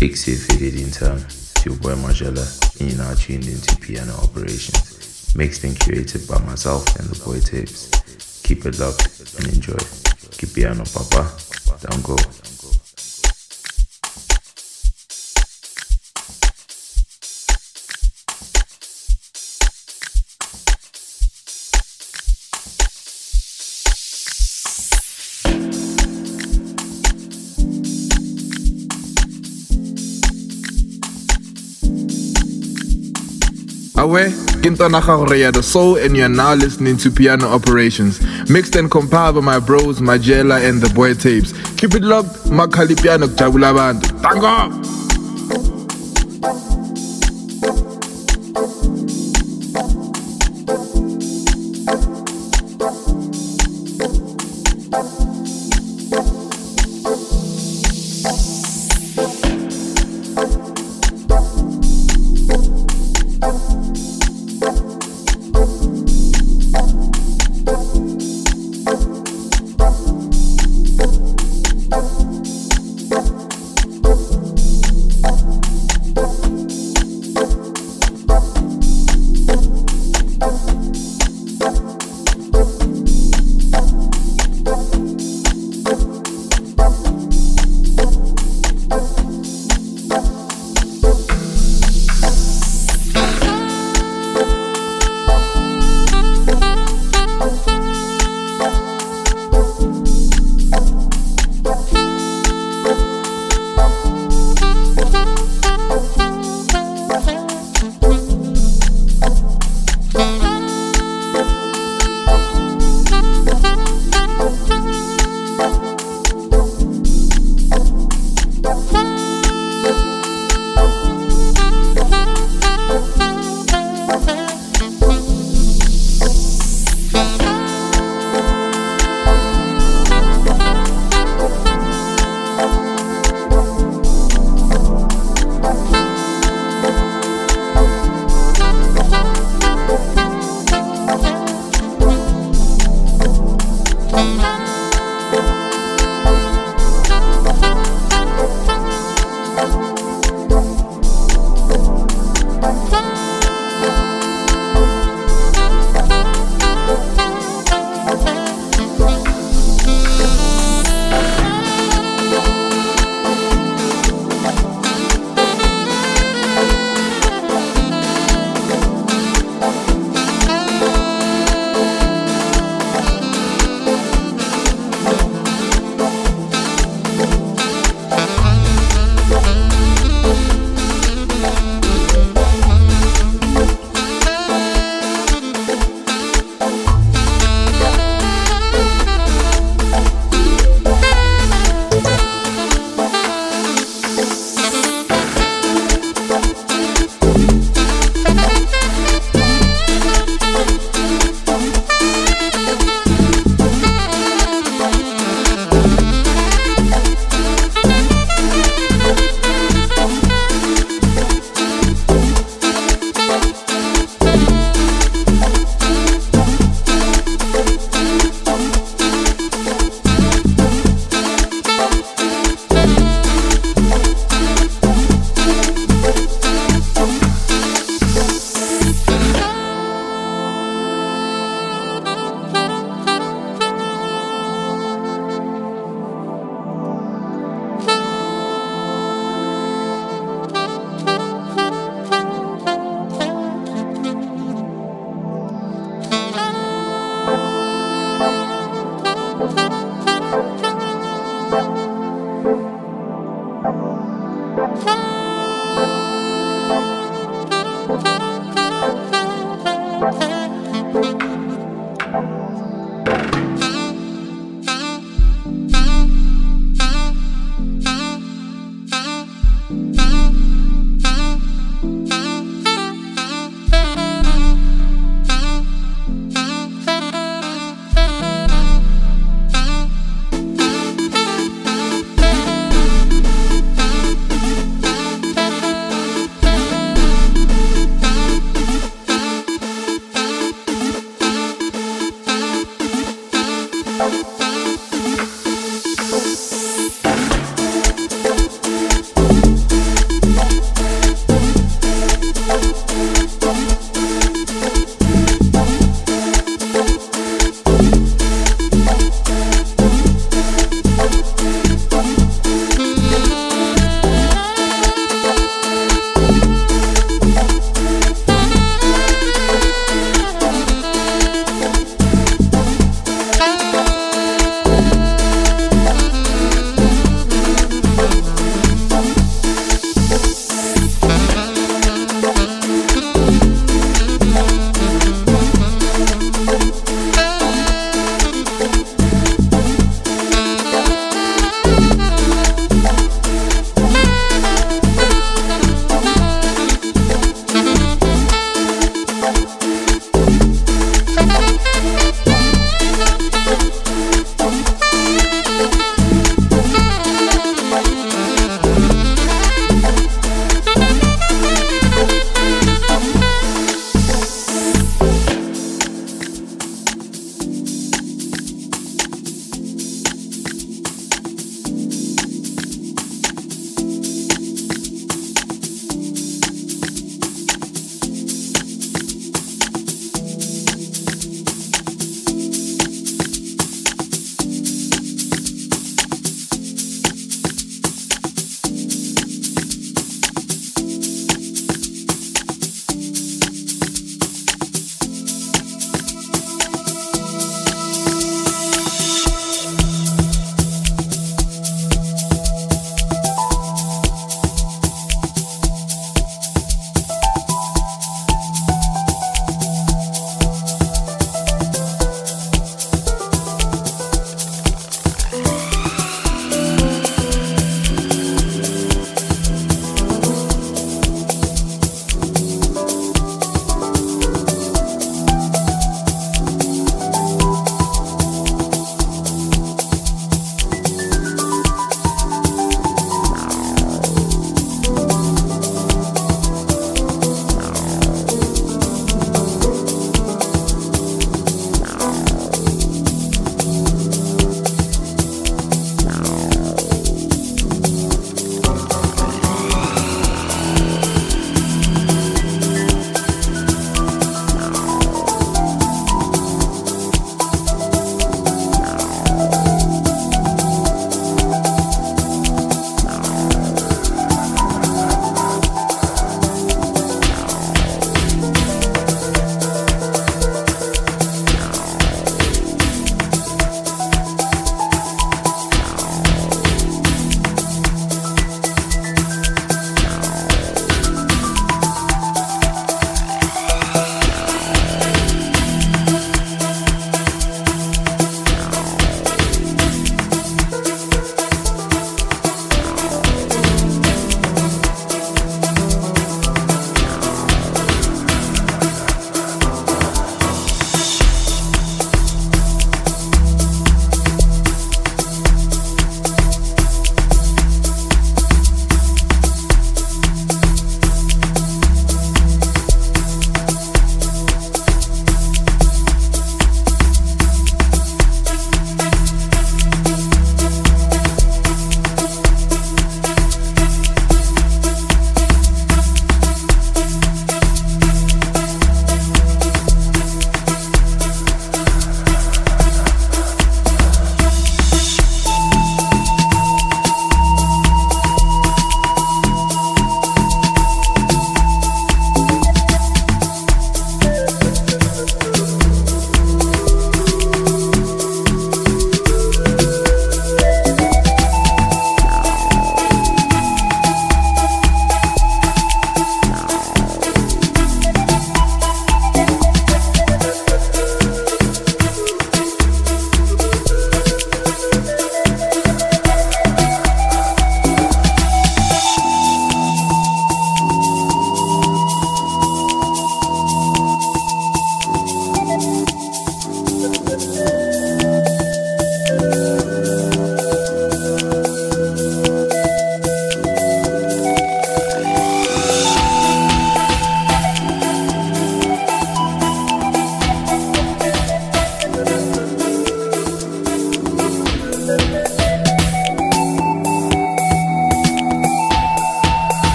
Ixie fitted in time. It's your boy Margella, and you're now tuned into Piano Operations. Mixed and curated by myself and the boy tapes. Keep it locked and enjoy. Keep piano, papa. Don't go. Kintona Gagoreya, the soul, and you're now listening to Piano Operations. Mixed and compiled by my bros, Magella, and the boy tapes. Keep it locked, Makali Piano, Jabula Bantu. Tango!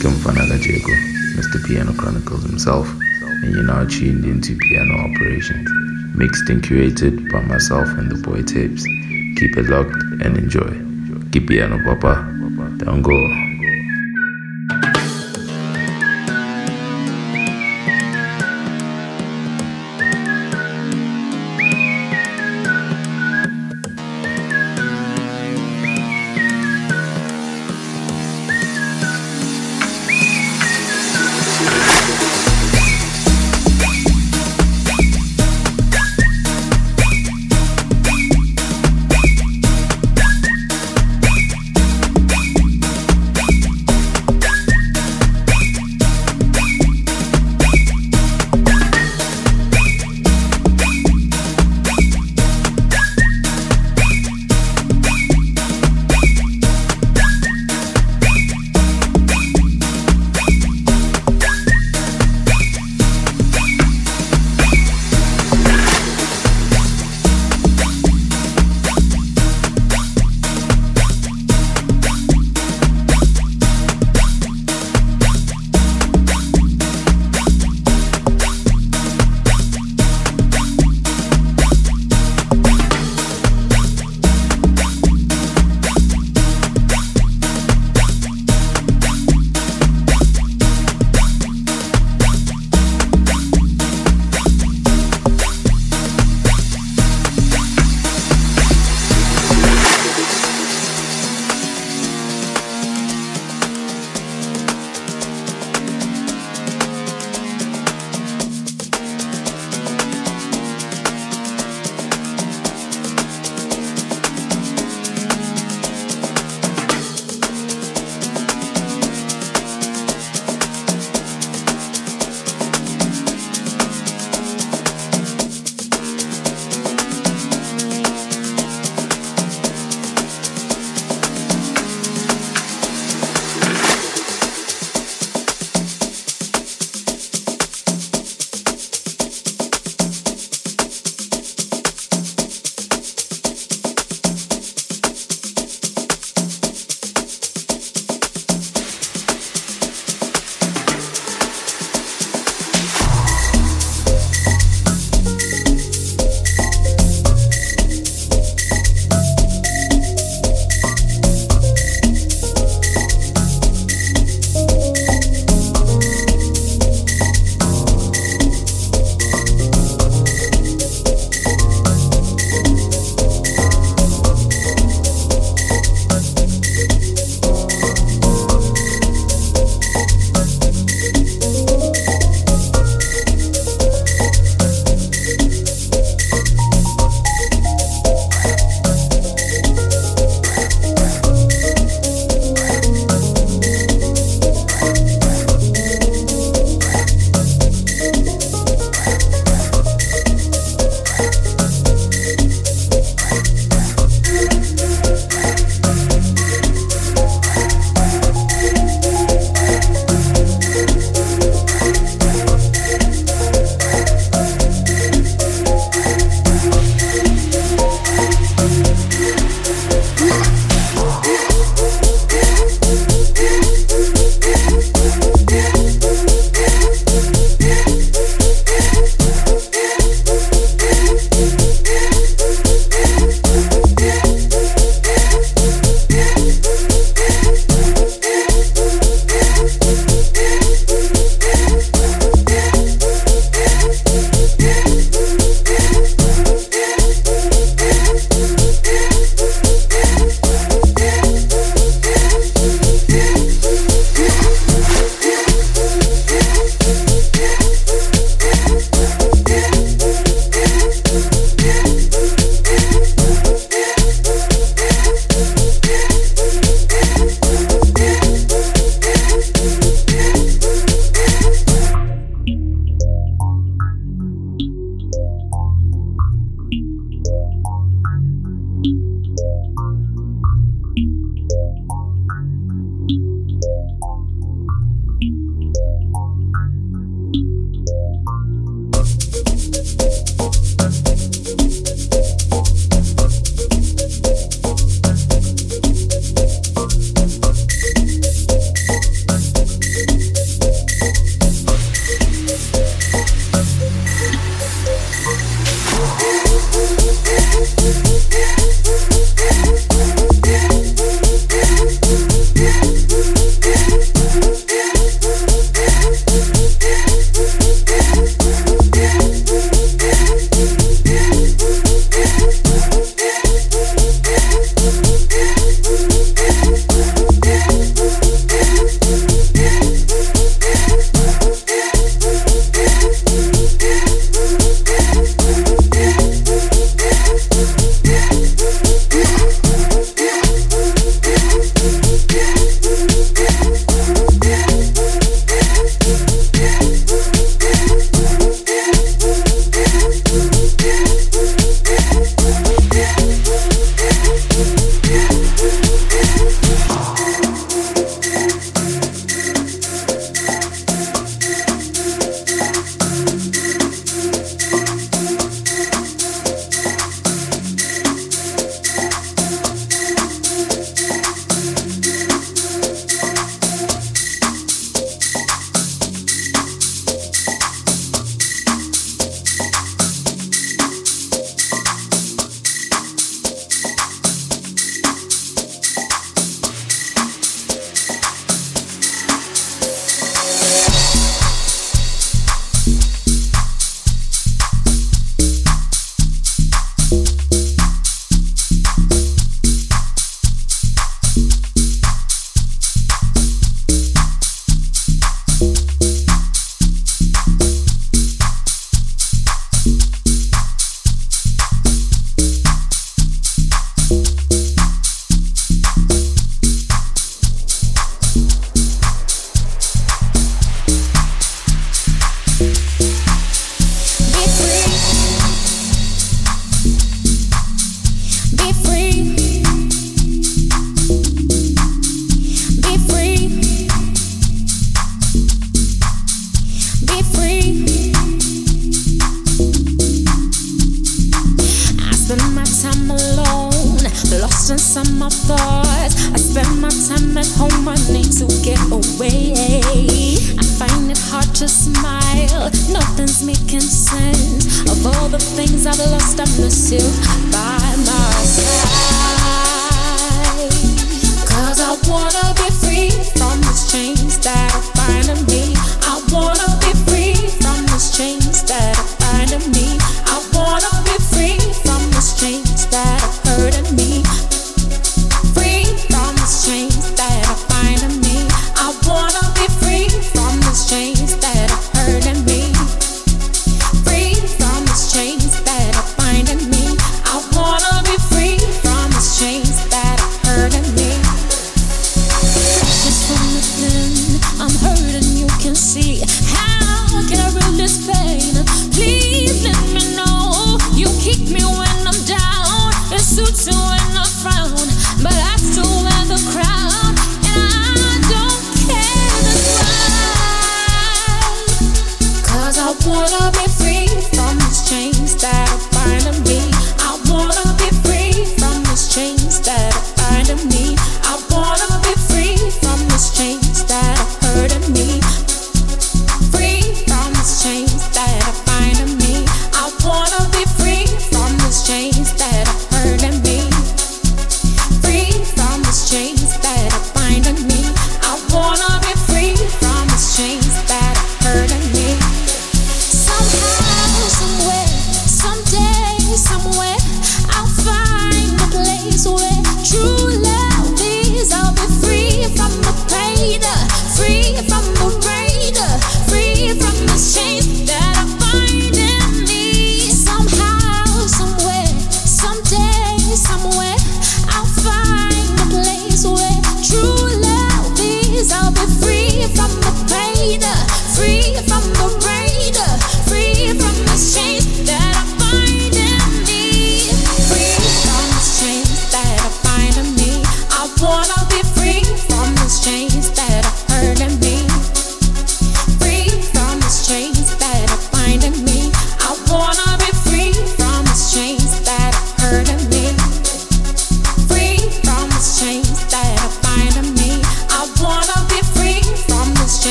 Kumfana Jago, Mr. Piano Chronicles himself, and you're now tuned into Piano Operations, mixed and curated by myself and the Boy Tapes. Keep it locked and enjoy. Keep piano, Papa. Don't go.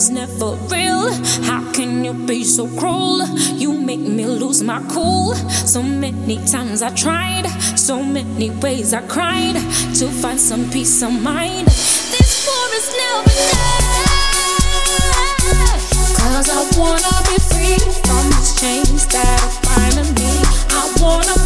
Is never real. How can you be so cruel? You make me lose my cool. So many times I tried, so many ways I cried to find some peace of mind. This war is never done. Cause I wanna be free from these chains that are binding me. I wanna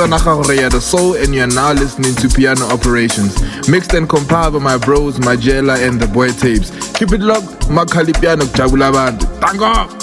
Kintonacha the Soul, and you're now listening to Piano Operations. Mixed and compiled by my bros, Majela, and the Boy Tapes. Keep it locked, Makali Piano, Jabula Band. Tango!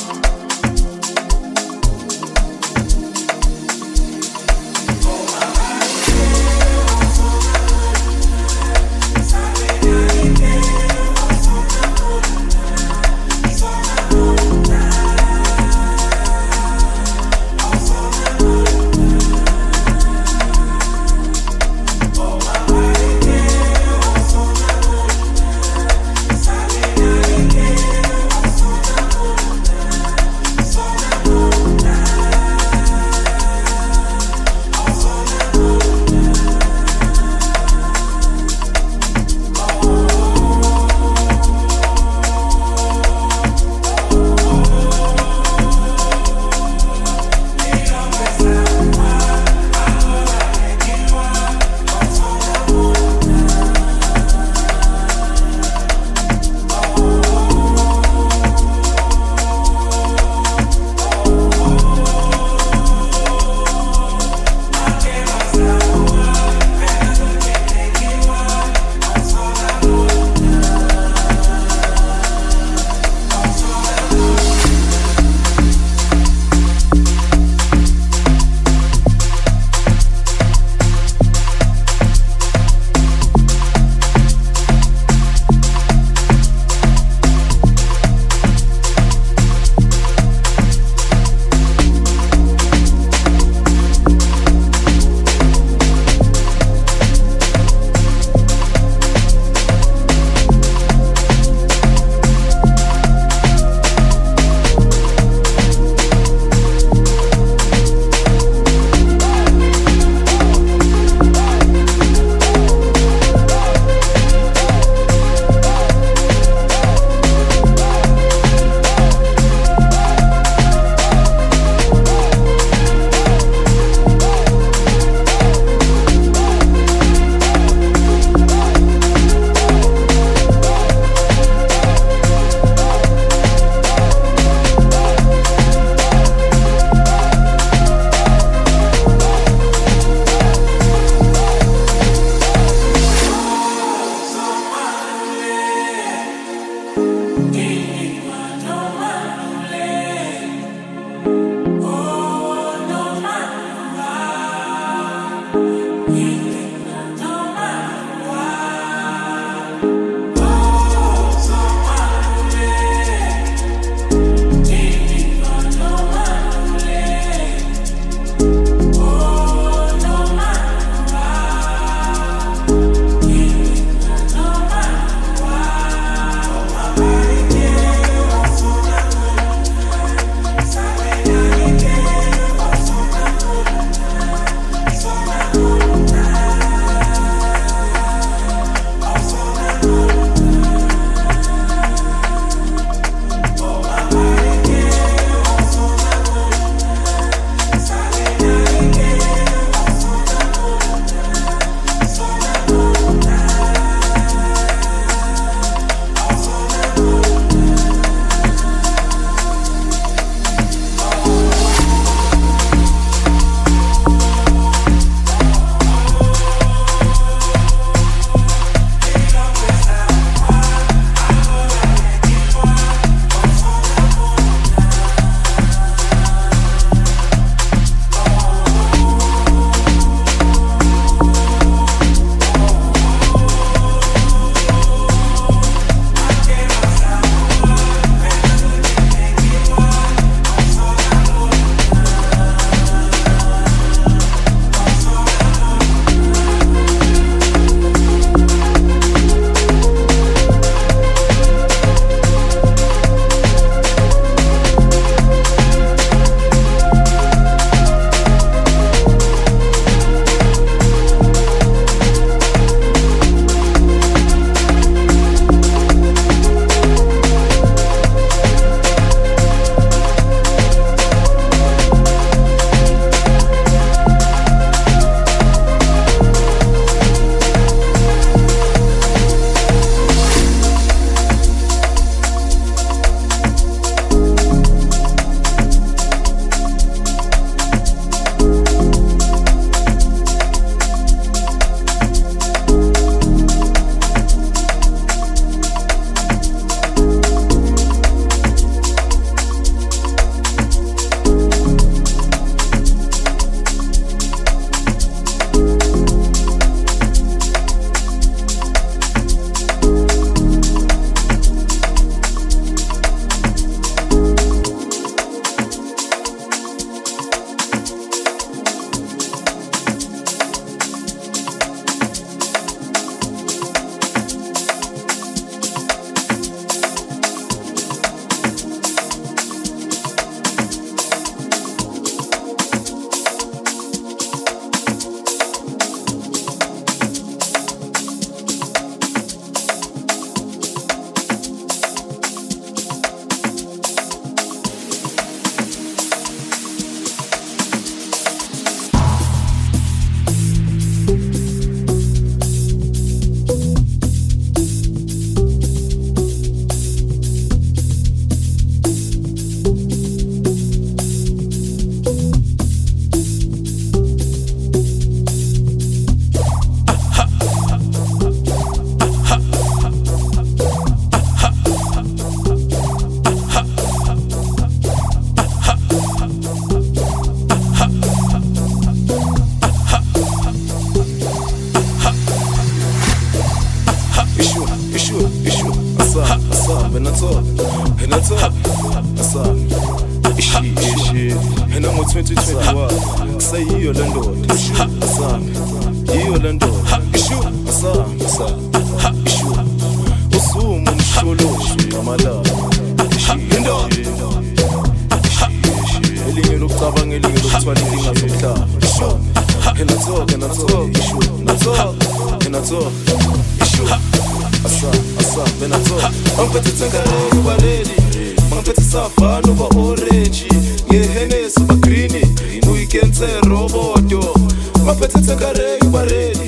uba redi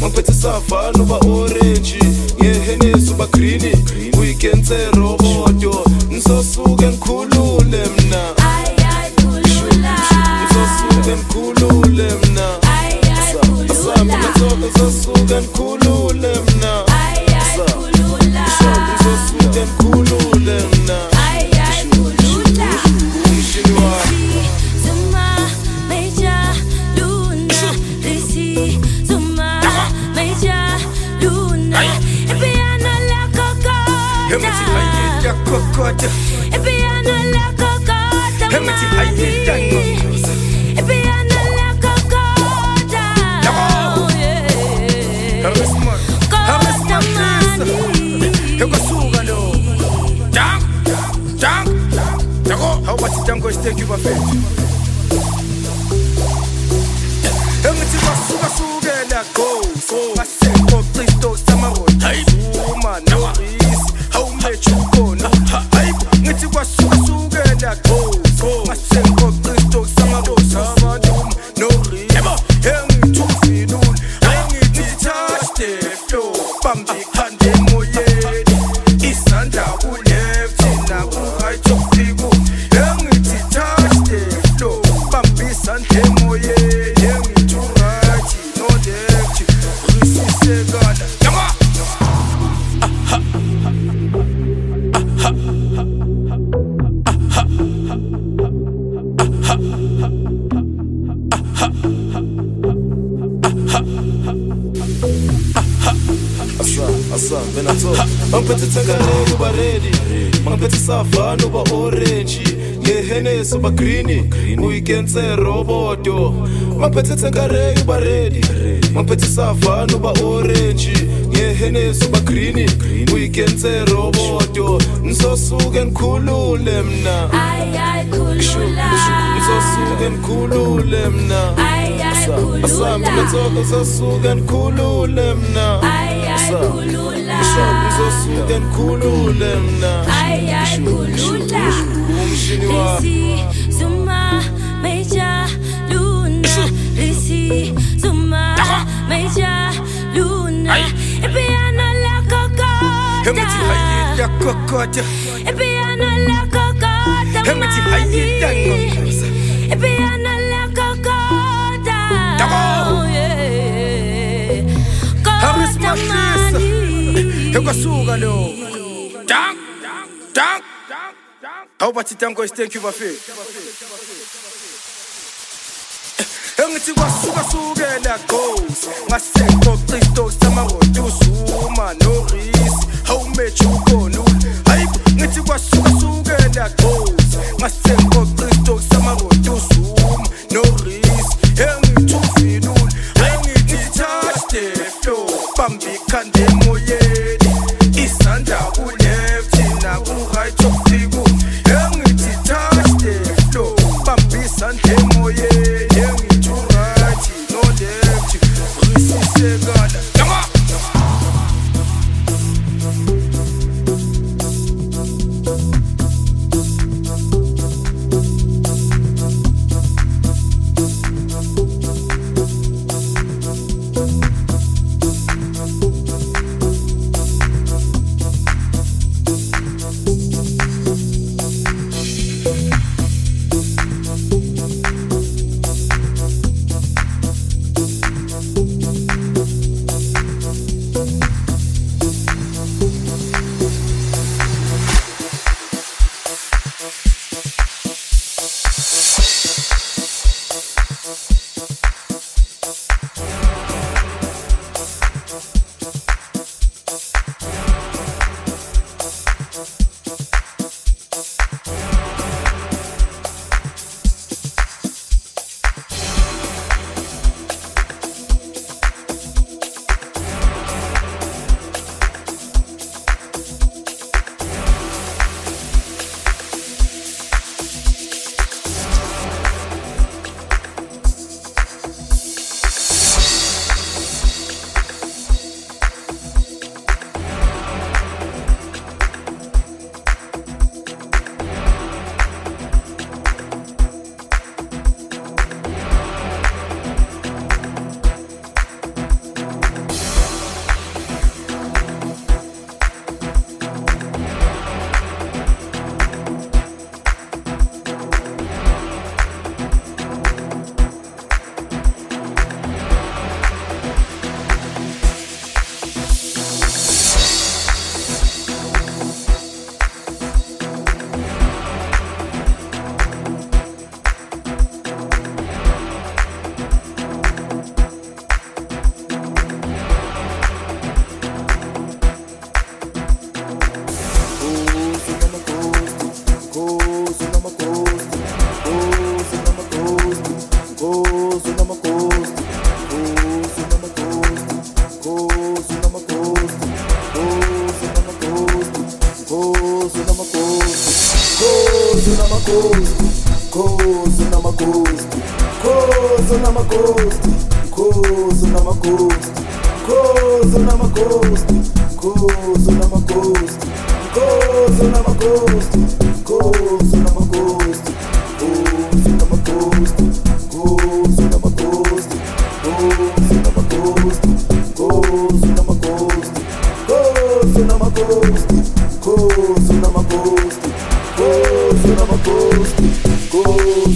mapetse savano ba orenji ngehenesi uba grini uyikensero odyo ngizosuke ngikhulule pra frente. abatsenga rei uba redi mapeti savan uba orenji ngehenesi uba grini uyigenze roboto nsosuke ndikhulule mna. Nsosuke ndikhulule mna. Asambe letsoko nsosuke ndikhulule mna. Nsosuke ndikhulule mna. Umshini wakho. همتي هيا كوكوتا ابي انا لا كوكوتا همتي هيا كوكوتا ابي انا لا كوكوتا كوكوتا ماني هو سوغا لو تانك تانك How about it, Tango? Thank you, Buffet. Angithi kwasuka sukela ghost Ngasekho cisito samarotu suma no awumethi ukhona hayi ngithi kwasuka sukela gqozi ngasithengoqa istoks você não ghost, ghost.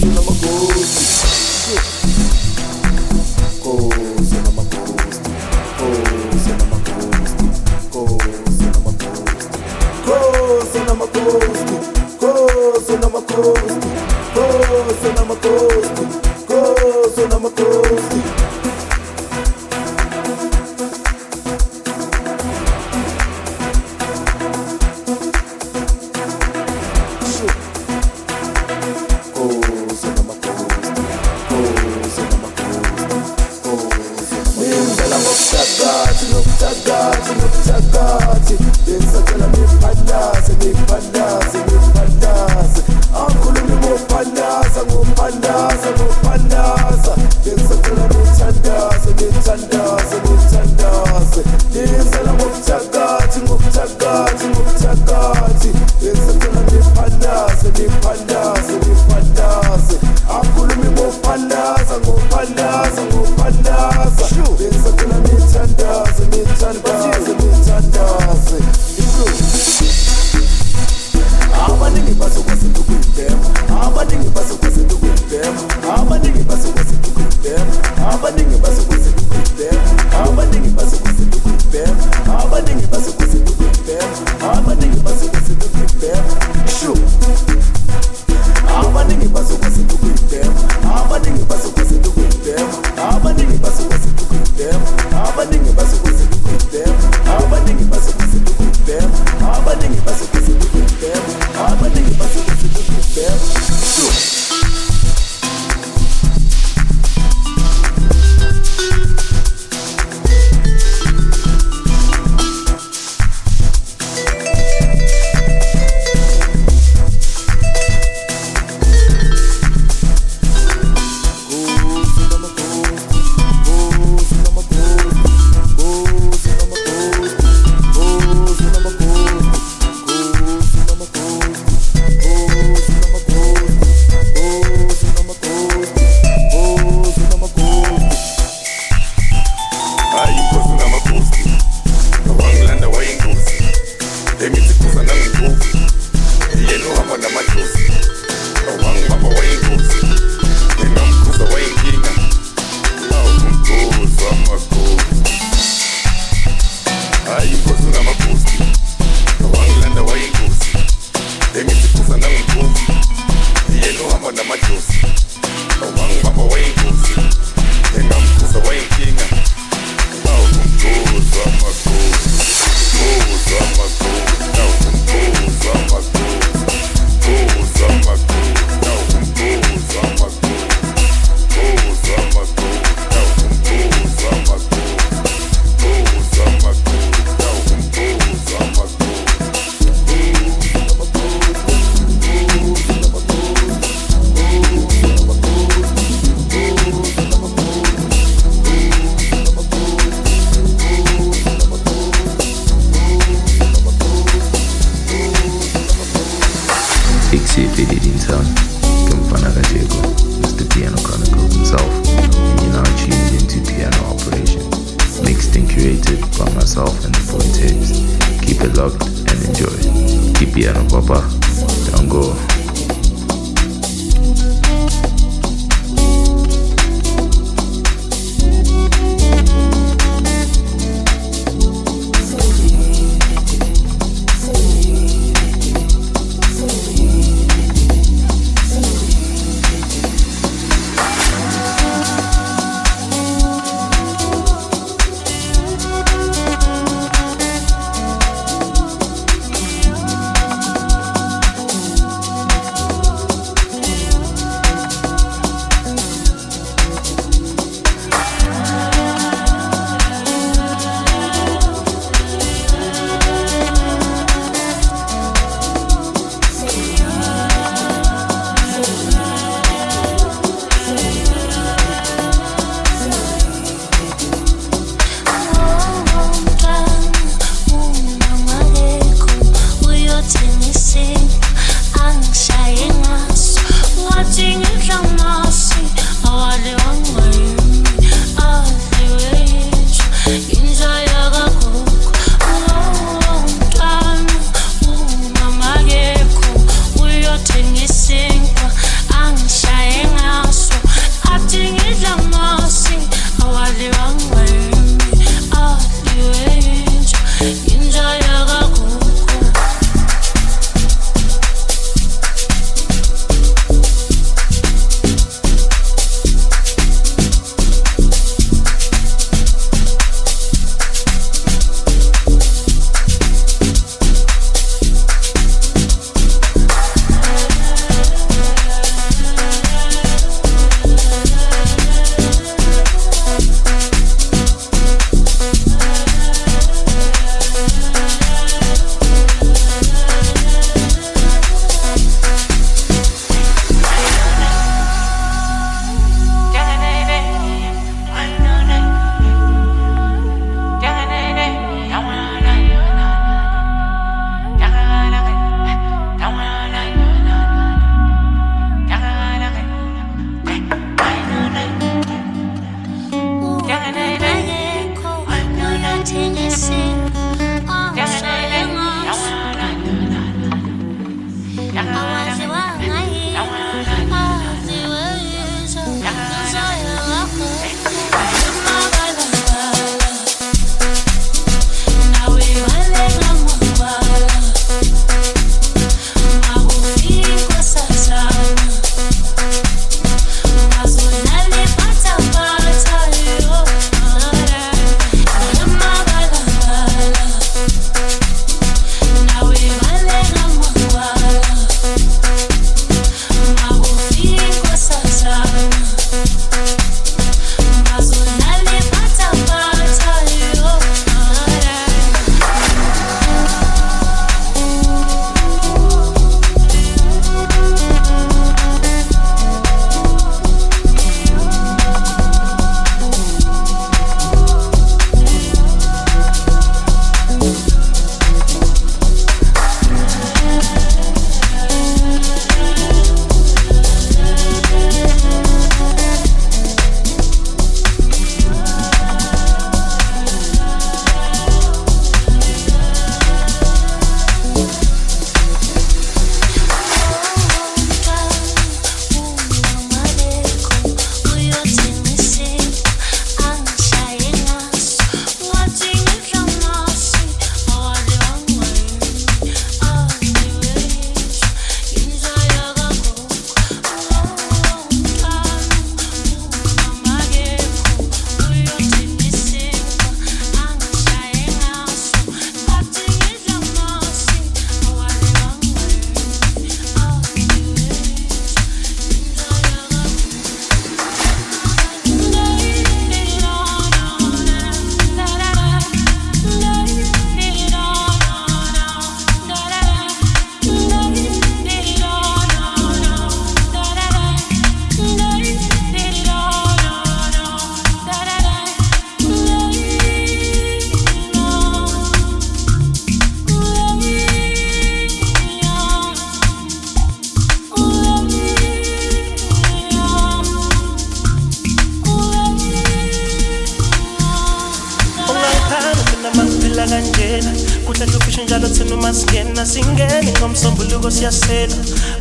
Masingena singene ngomsombuluko siyasela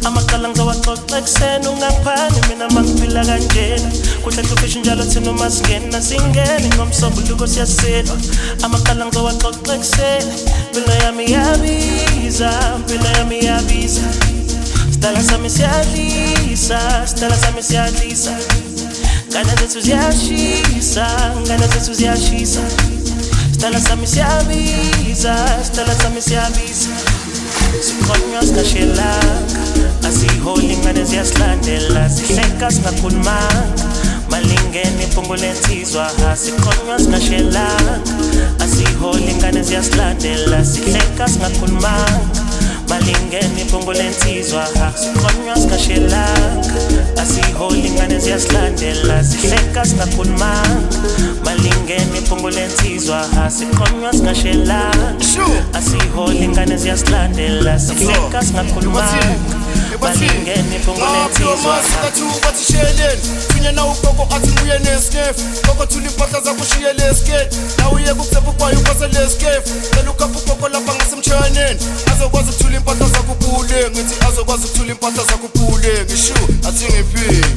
amaqala ngizowaxoxa ekuseni ungaphani mina mangiphila kanjena. Kuhle hluphisha njalo thina masingena singene ngomsombuluko siyasela amaqala ngizowaxoxa ekuseni mpilo yami yabiza mpilo yami yabiza. Sidala sami siyadlisa sidala sami siyadlisa ngane zethu ziyashisa ngane zethu ziyashisa hasta las a mis hasta las a mis Sikhonyos na shilanga asiholinga neziyasilandela sihleka singakhulumanga malingene phungulensizwa asikhonywa singashelanga asiholinga neziyasilandela sihleka singakhulumanga balingene iphungu lensizwa sikhonywa singashelanga asiholi ingane ziyasilandela. Sihleka singakhulumanga balingene iphungu lensizwa sikhonywa singashelanga asiholi ingane ziyasilandela. Sihleka singakhulumanga balingene iphungu lensizwa omunye na ugogo athi nguye nesikefu kokothula impahla zakushiye lesikefu na uye kukuthepha kwayo uphase lesikefu cela ukhapha ugogo lapha ngasemtshayaneni azokwazi ukuthula impahla zakho kuhle ngithi azokwazi ukuthula impahla zakho kuhle ngisho athi ngiphinde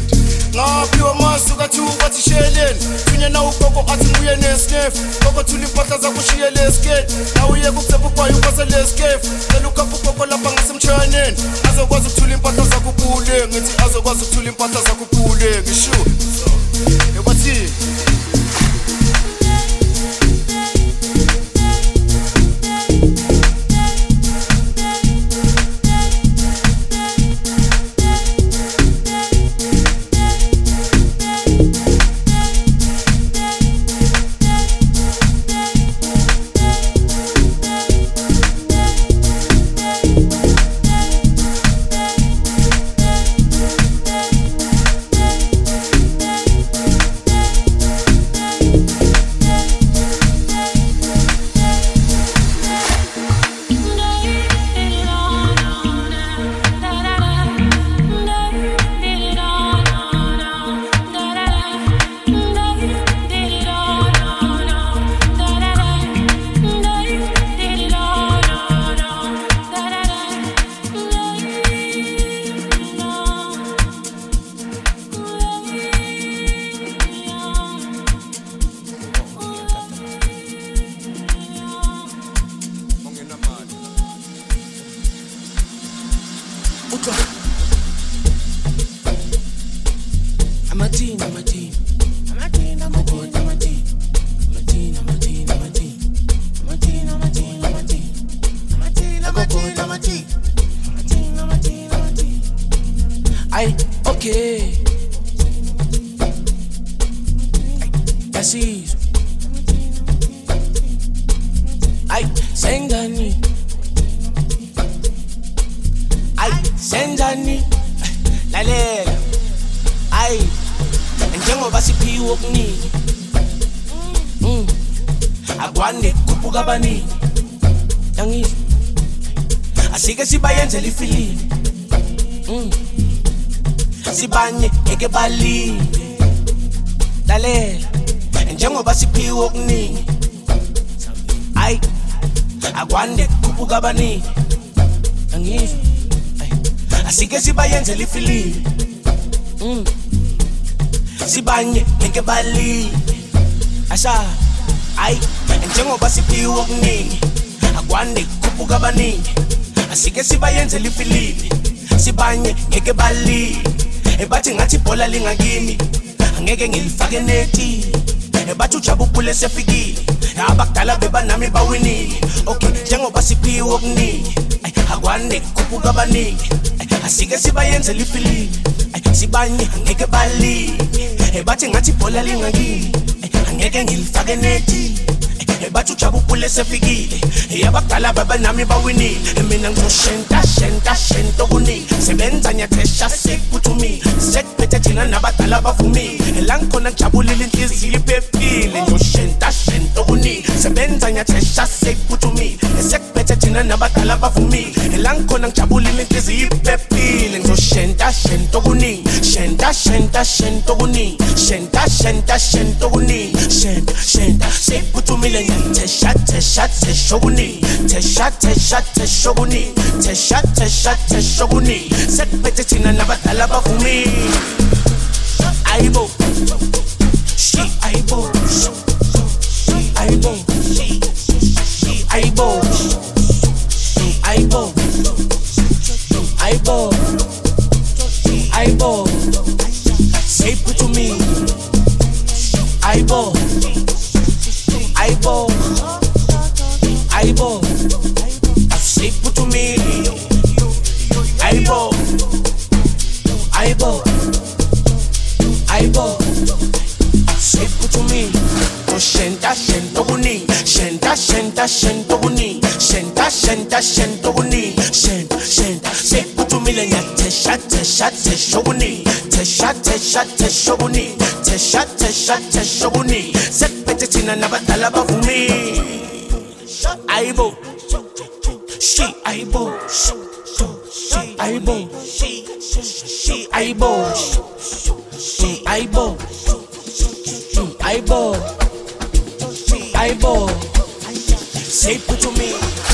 ngaphiwa amasuka athi ukathi shiyeleni thinye na ugogo athi nguye nesikefu gogo thula impahla zakushiye lesikefu na uye kukusepha ugwayo ukose lesikefu cela ukhapha ugogo lapha ngasemtshayaneni azokwazi ukuthula impahla zakho ubule ngithi azokwazi ukuthula impahla zakho ubule ngishure ekwathini ngeke balile ebathi ngathi ibhola lingakimi. Angeke ngilifake neti ebathi ujabupule sefikile. Abakudala bebanami bawinile. Okay njengoba siphiwe okuningi akwande kukhuphuka abaningi. Asike sibayenzele ifilimi Ay, sibanye angeke balile ebathi ngathi ibhola lingakini angeke ngilifake neti Eh, bathi ujabupule sefikile. Eh, Yabakudala babanami bawinile. Eh, mina ngizoshenta shenta shenta okuningi sebenza nyathesha sekuthumile. Sekuphethe thina nabadala bavumile. La ngikhona ngijabulile inhliziyo iphephile. Ngizoshenta Se benta nyachesha safe to me. Esekuphethe thina nabadala bavumi Ela ngikhona ngijabulile inhliziyo iphephile Ngizoshenta shenta okuningi Shenta shenta shenta okuningi Shenta shenta shenta okuningi Shenta shenta safe Ngiyathesha thesha thesha okuningi Thesha thesha thesha okuningi Thesha thesha thesha okuningi Sekuphethe thina nabadala bavumi Ayibo so shenta shento buni shenta shenta shento buni shenta shenta shento buni shenta. Shenta seputumile nyatesha tesha tesho buni tesha tesha tesho buni tesha tesha tesho buni sepete tina nabadala bavumi. Aibo. She aibo. She aibo. She aibo. She aibo. She aibo eyeball. It to me.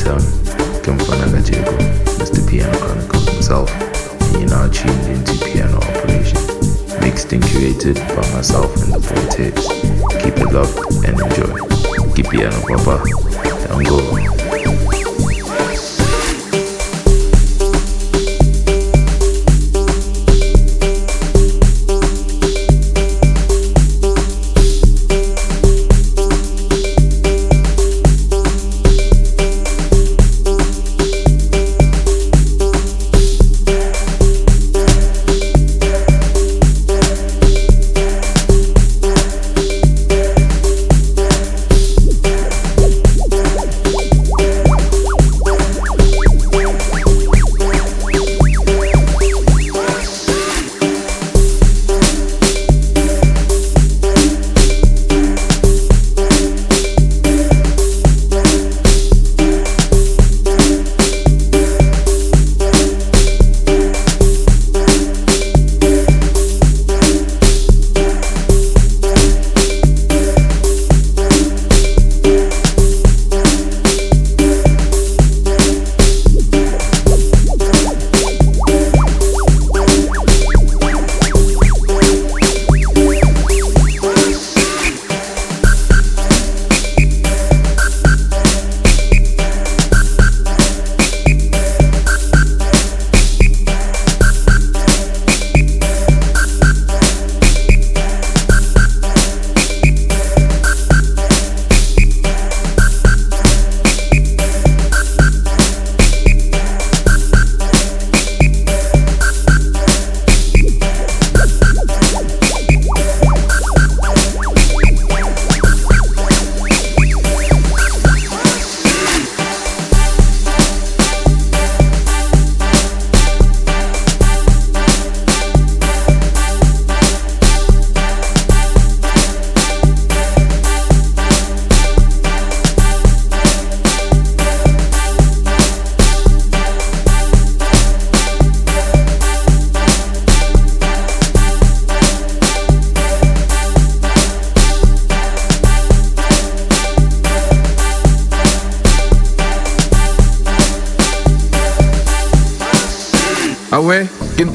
In town, Kamfana Gajeko, Mr. Piano Chronicle himself, and you're now tuned into Piano Operation, mixed and curated by myself and the boy tapes. Keep it locked and enjoy. Keep piano papa, and go.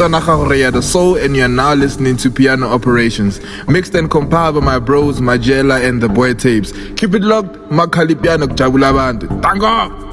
The Soul, and you're now listening to Piano Operations. Mixed and compiled by my bros, Majela and the Boy Tapes. Keep it locked, Makali Piano Jabula Band. Tango!